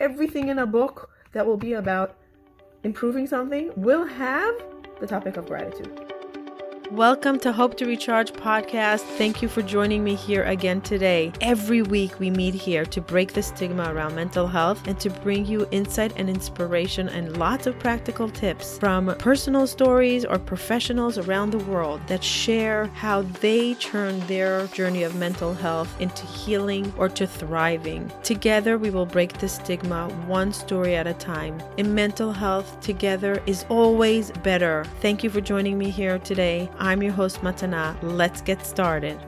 everything in a book that will be about improving something will have the topic of gratitude. Welcome to Hope to Recharge podcast. Thank you for joining me here again today. Every week we meet here to break the stigma around mental health and to bring you insight and inspiration and lots of practical tips from personal stories or professionals around the world that share how they turn their journey of mental health into healing or to thriving. Together we will break the stigma one story at a time. In mental health, together is always better. Thank you for joining me here today. I'm your host, Matana. Let's get started.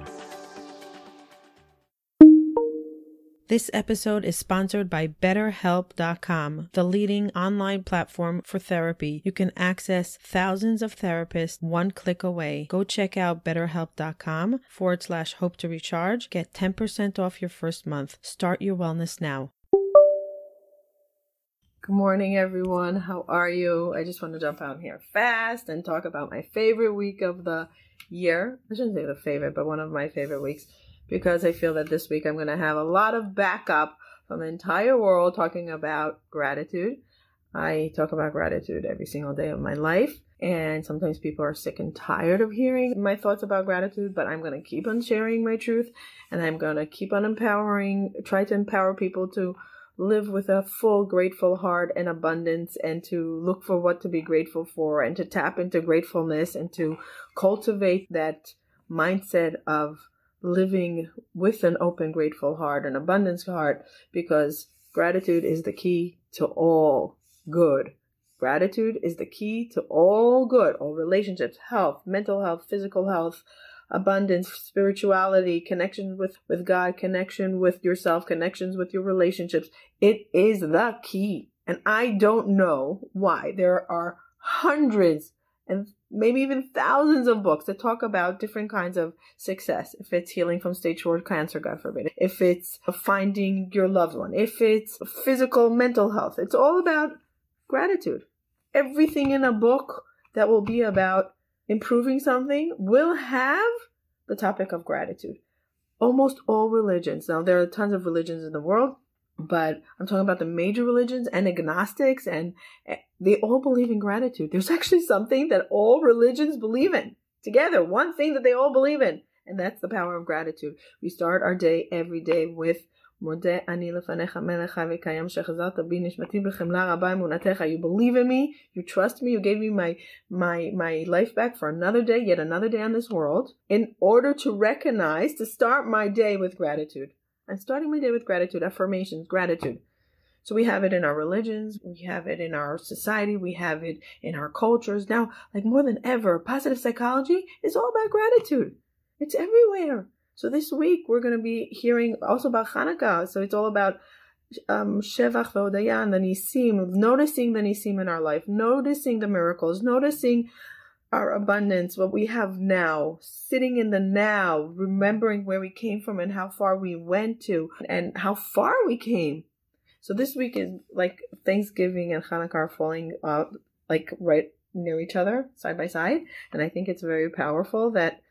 This episode is sponsored by BetterHelp.com, the leading online platform for therapy. You can access thousands of therapists one click away. Go check out BetterHelp.com forward slash hope to recharge. Get 10% off your first month. Start your wellness now. Good morning, everyone. How are you? I just want to jump out here fast and talk about my favorite week of the year. I shouldn't say the favorite, but one of my favorite weeks because I feel that this week I'm going to have a lot of backup from the entire world talking about gratitude. I talk about gratitude every single day of my life. And sometimes people are sick and tired of hearing my thoughts about gratitude, but I'm going to keep on sharing my truth and I'm going to keep on empowering, try to empower people to live with a full grateful heart and abundance and to look for what to be grateful for and to tap into gratefulness and to cultivate that mindset of living with an open grateful heart an abundance heart because gratitude is the key to all good. Gratitude is the key to all good all relationships health mental health physical health abundance, spirituality, connection with, with God, connection with yourself, connections with your relationships. It is the key. And I don't know why there are hundreds and maybe even thousands of books that talk about different kinds of success. If it's healing from stage four cancer, God forbid. If it's finding your loved one. If it's physical, mental health. It's all about gratitude. Everything in a book that will be about improving something will have the topic of gratitude. Almost all religions, now there are tons of religions in the world, but I'm talking about the major religions and agnostics, and eh, they all believe in gratitude. There's actually something that all religions believe in together, one thing that they all believe in, and that's the power of gratitude. We start our day every day with מודה אני לפניך מלך חי וקיים שחזרת בי נשמתי בחמלה רבה אמונתך. You believe in me, you trust me, you gave me my, my, my life back for another day, yet another day on this world, in order to recognize, to start my day with gratitude. I'm starting my day with gratitude, affirmations, gratitude. So we have it in our religions, we have it in our society, we have it in our cultures. Now, like more than ever, positive psychology is all about gratitude. It's everywhere. So this week we're going to be hearing also about Hanukkah. So it's all about um, Shevach Vodayan, the Nisim, noticing the Nisim in our life, noticing the miracles, noticing our abundance, what we have now, sitting in the now, remembering where we came from and how far we went to and how far we came. So this week is like Thanksgiving and Hanukkah are falling uh, like right near each other, side by side. And I think it's very powerful that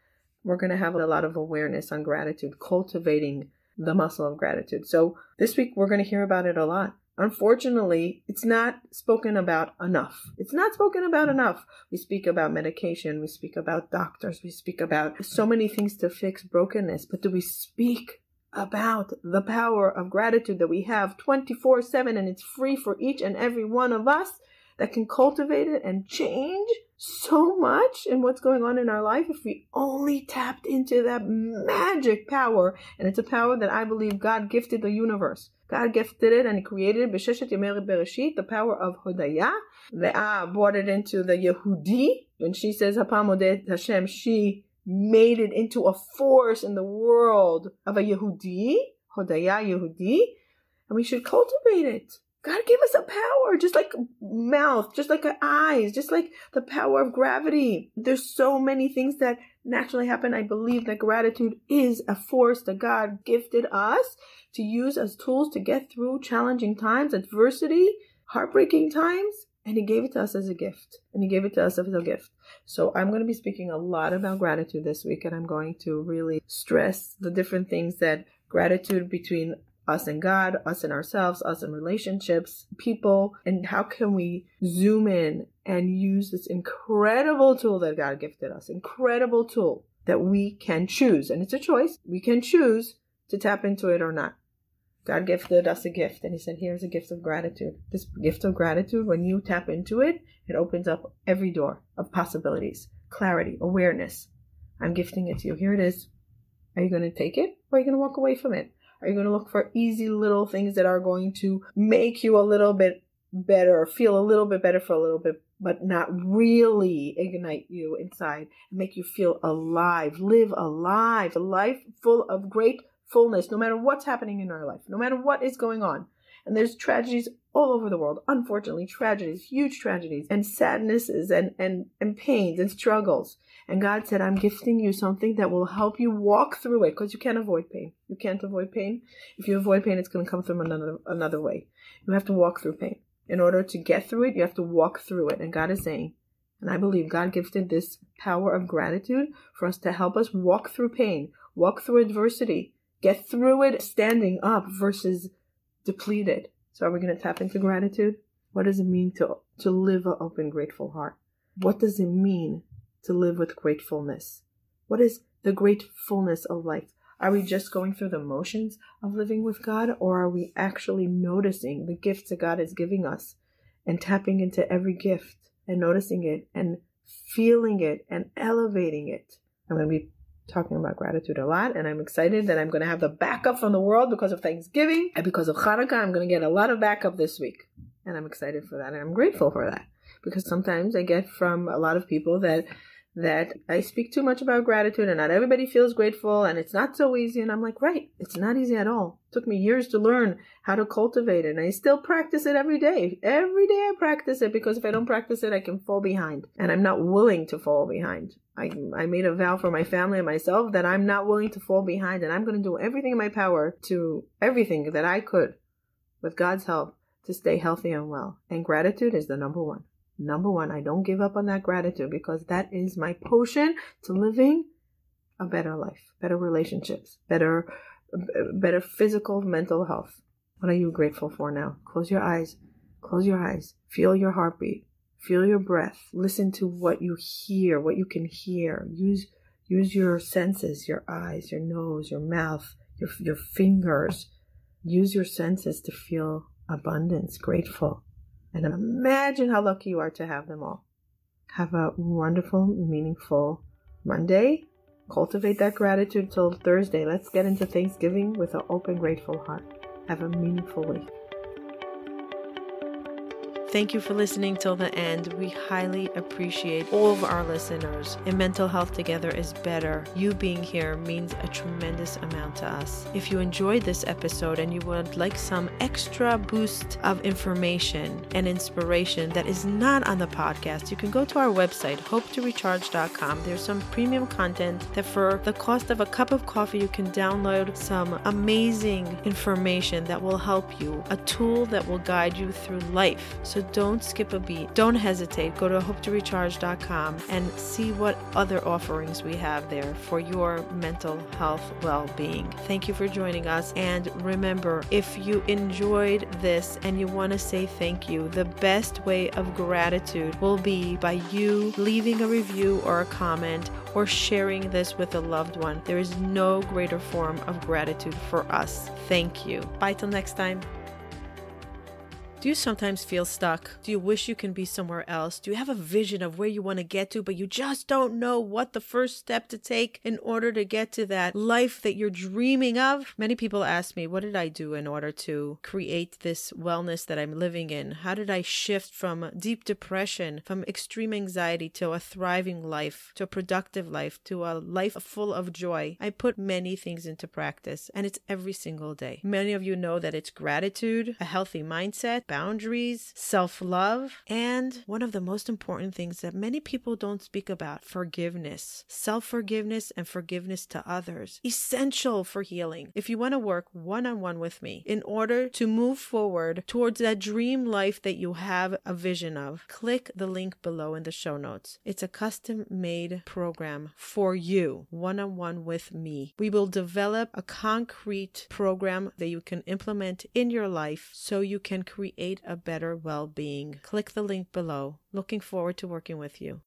we're going to have a lot of awareness on gratitude, cultivating the muscle of gratitude. So this week we're going to hear about it a lot. Unfortunately, it's not spoken about enough. It's not spoken about enough. We speak about medication, we speak about doctors, we speak about so many things to fix brokenness, but do we speak about the power of gratitude that we have 24 7 and it's free for each and every one of us that can cultivate it and change so much in what's going on in our life if we only tapped into that magic power. And it's a power that I believe God gifted the universe. God gifted it and He created it. Bereshit, the power of Hodaya. Leah brought it into the Yehudi. When she says Hapam Hashem, she made it into a force in the world of a Yehudi. Hodaya Yehudi. And we should cultivate it. God gave us a power, just like mouth, just like eyes, just like the power of gravity. There's so many things that naturally happen. I believe that gratitude is a force that God gifted us to use as tools to get through challenging times, adversity, heartbreaking times. And he gave it to us as a gift. And he gave it to us as a gift. So I'm going to be speaking a lot about gratitude this week. And I'm going to really stress the different things that gratitude between us and God, us and ourselves, us and relationships, people, and how can we zoom in and use this incredible tool that God gifted us, incredible tool that we can choose. And it's a choice. We can choose to tap into it or not. God gifted us a gift, and He said, Here's a gift of gratitude. This gift of gratitude, when you tap into it, it opens up every door of possibilities, clarity, awareness. I'm gifting it to you. Here it is. Are you going to take it or are you going to walk away from it? Are you going to look for easy little things that are going to make you a little bit better, feel a little bit better for a little bit, but not really ignite you inside and make you feel alive, live alive, a life full of great fullness, no matter what's happening in our life, no matter what is going on. And there's tragedies all over the world, unfortunately, tragedies, huge tragedies, and sadnesses and, and, and pains and struggles. And God said, I'm gifting you something that will help you walk through it because you can't avoid pain. You can't avoid pain. If you avoid pain, it's going to come from another, another way. You have to walk through pain. In order to get through it, you have to walk through it. And God is saying, and I believe God gifted this power of gratitude for us to help us walk through pain, walk through adversity, get through it standing up versus depleted. So are we going to tap into gratitude? What does it mean to, to live an open, grateful heart? What does it mean to live with gratefulness? What is the gratefulness of life? Are we just going through the motions of living with God, or are we actually noticing the gifts that God is giving us and tapping into every gift and noticing it and feeling it and elevating it? I'm going to be talking about gratitude a lot, and I'm excited that I'm going to have the backup from the world because of Thanksgiving and because of Hanukkah. I'm going to get a lot of backup this week, and I'm excited for that, and I'm grateful for that because sometimes I get from a lot of people that that I speak too much about gratitude and not everybody feels grateful and it's not so easy. And I'm like, right, it's not easy at all. It took me years to learn how to cultivate it. And I still practice it every day. Every day I practice it because if I don't practice it, I can fall behind. And I'm not willing to fall behind. I, I made a vow for my family and myself that I'm not willing to fall behind and I'm going to do everything in my power to everything that I could with God's help to stay healthy and well. And gratitude is the number one. Number one, I don't give up on that gratitude because that is my potion to living a better life, better relationships, better, better physical, mental health. What are you grateful for now? Close your eyes. Close your eyes. Feel your heartbeat. Feel your breath. Listen to what you hear, what you can hear. Use use your senses, your eyes, your nose, your mouth, your your fingers. Use your senses to feel abundance, grateful. And imagine how lucky you are to have them all. Have a wonderful, meaningful Monday. Cultivate that gratitude till Thursday. Let's get into Thanksgiving with an open, grateful heart. Have a meaningful week. Thank you for listening till the end. We highly appreciate all of our listeners. And Mental Health Together is better. You being here means a tremendous amount to us. If you enjoyed this episode and you would like some extra boost of information and inspiration that is not on the podcast, you can go to our website, hopetorecharge.com. There's some premium content that for the cost of a cup of coffee, you can download some amazing information that will help you, a tool that will guide you through life. So so don't skip a beat. Don't hesitate. Go to hopetorecharge.com and see what other offerings we have there for your mental health well being. Thank you for joining us. And remember, if you enjoyed this and you want to say thank you, the best way of gratitude will be by you leaving a review or a comment or sharing this with a loved one. There is no greater form of gratitude for us. Thank you. Bye till next time. Do you sometimes feel stuck? Do you wish you can be somewhere else? Do you have a vision of where you want to get to, but you just don't know what the first step to take in order to get to that life that you're dreaming of? Many people ask me, what did I do in order to create this wellness that I'm living in? How did I shift from deep depression, from extreme anxiety to a thriving life, to a productive life, to a life full of joy? I put many things into practice, and it's every single day. Many of you know that it's gratitude, a healthy mindset, boundaries, self love, and one of the most important things that many people don't speak about forgiveness, self forgiveness, and forgiveness to others. Essential for healing. If you want to work one on one with me in order to move forward towards that dream life that you have a vision of, click the link below in the show notes. It's a custom made program for you, one on one with me. We will develop a concrete program that you can implement in your life so you can create a better well being. Click the link below. Looking forward to working with you.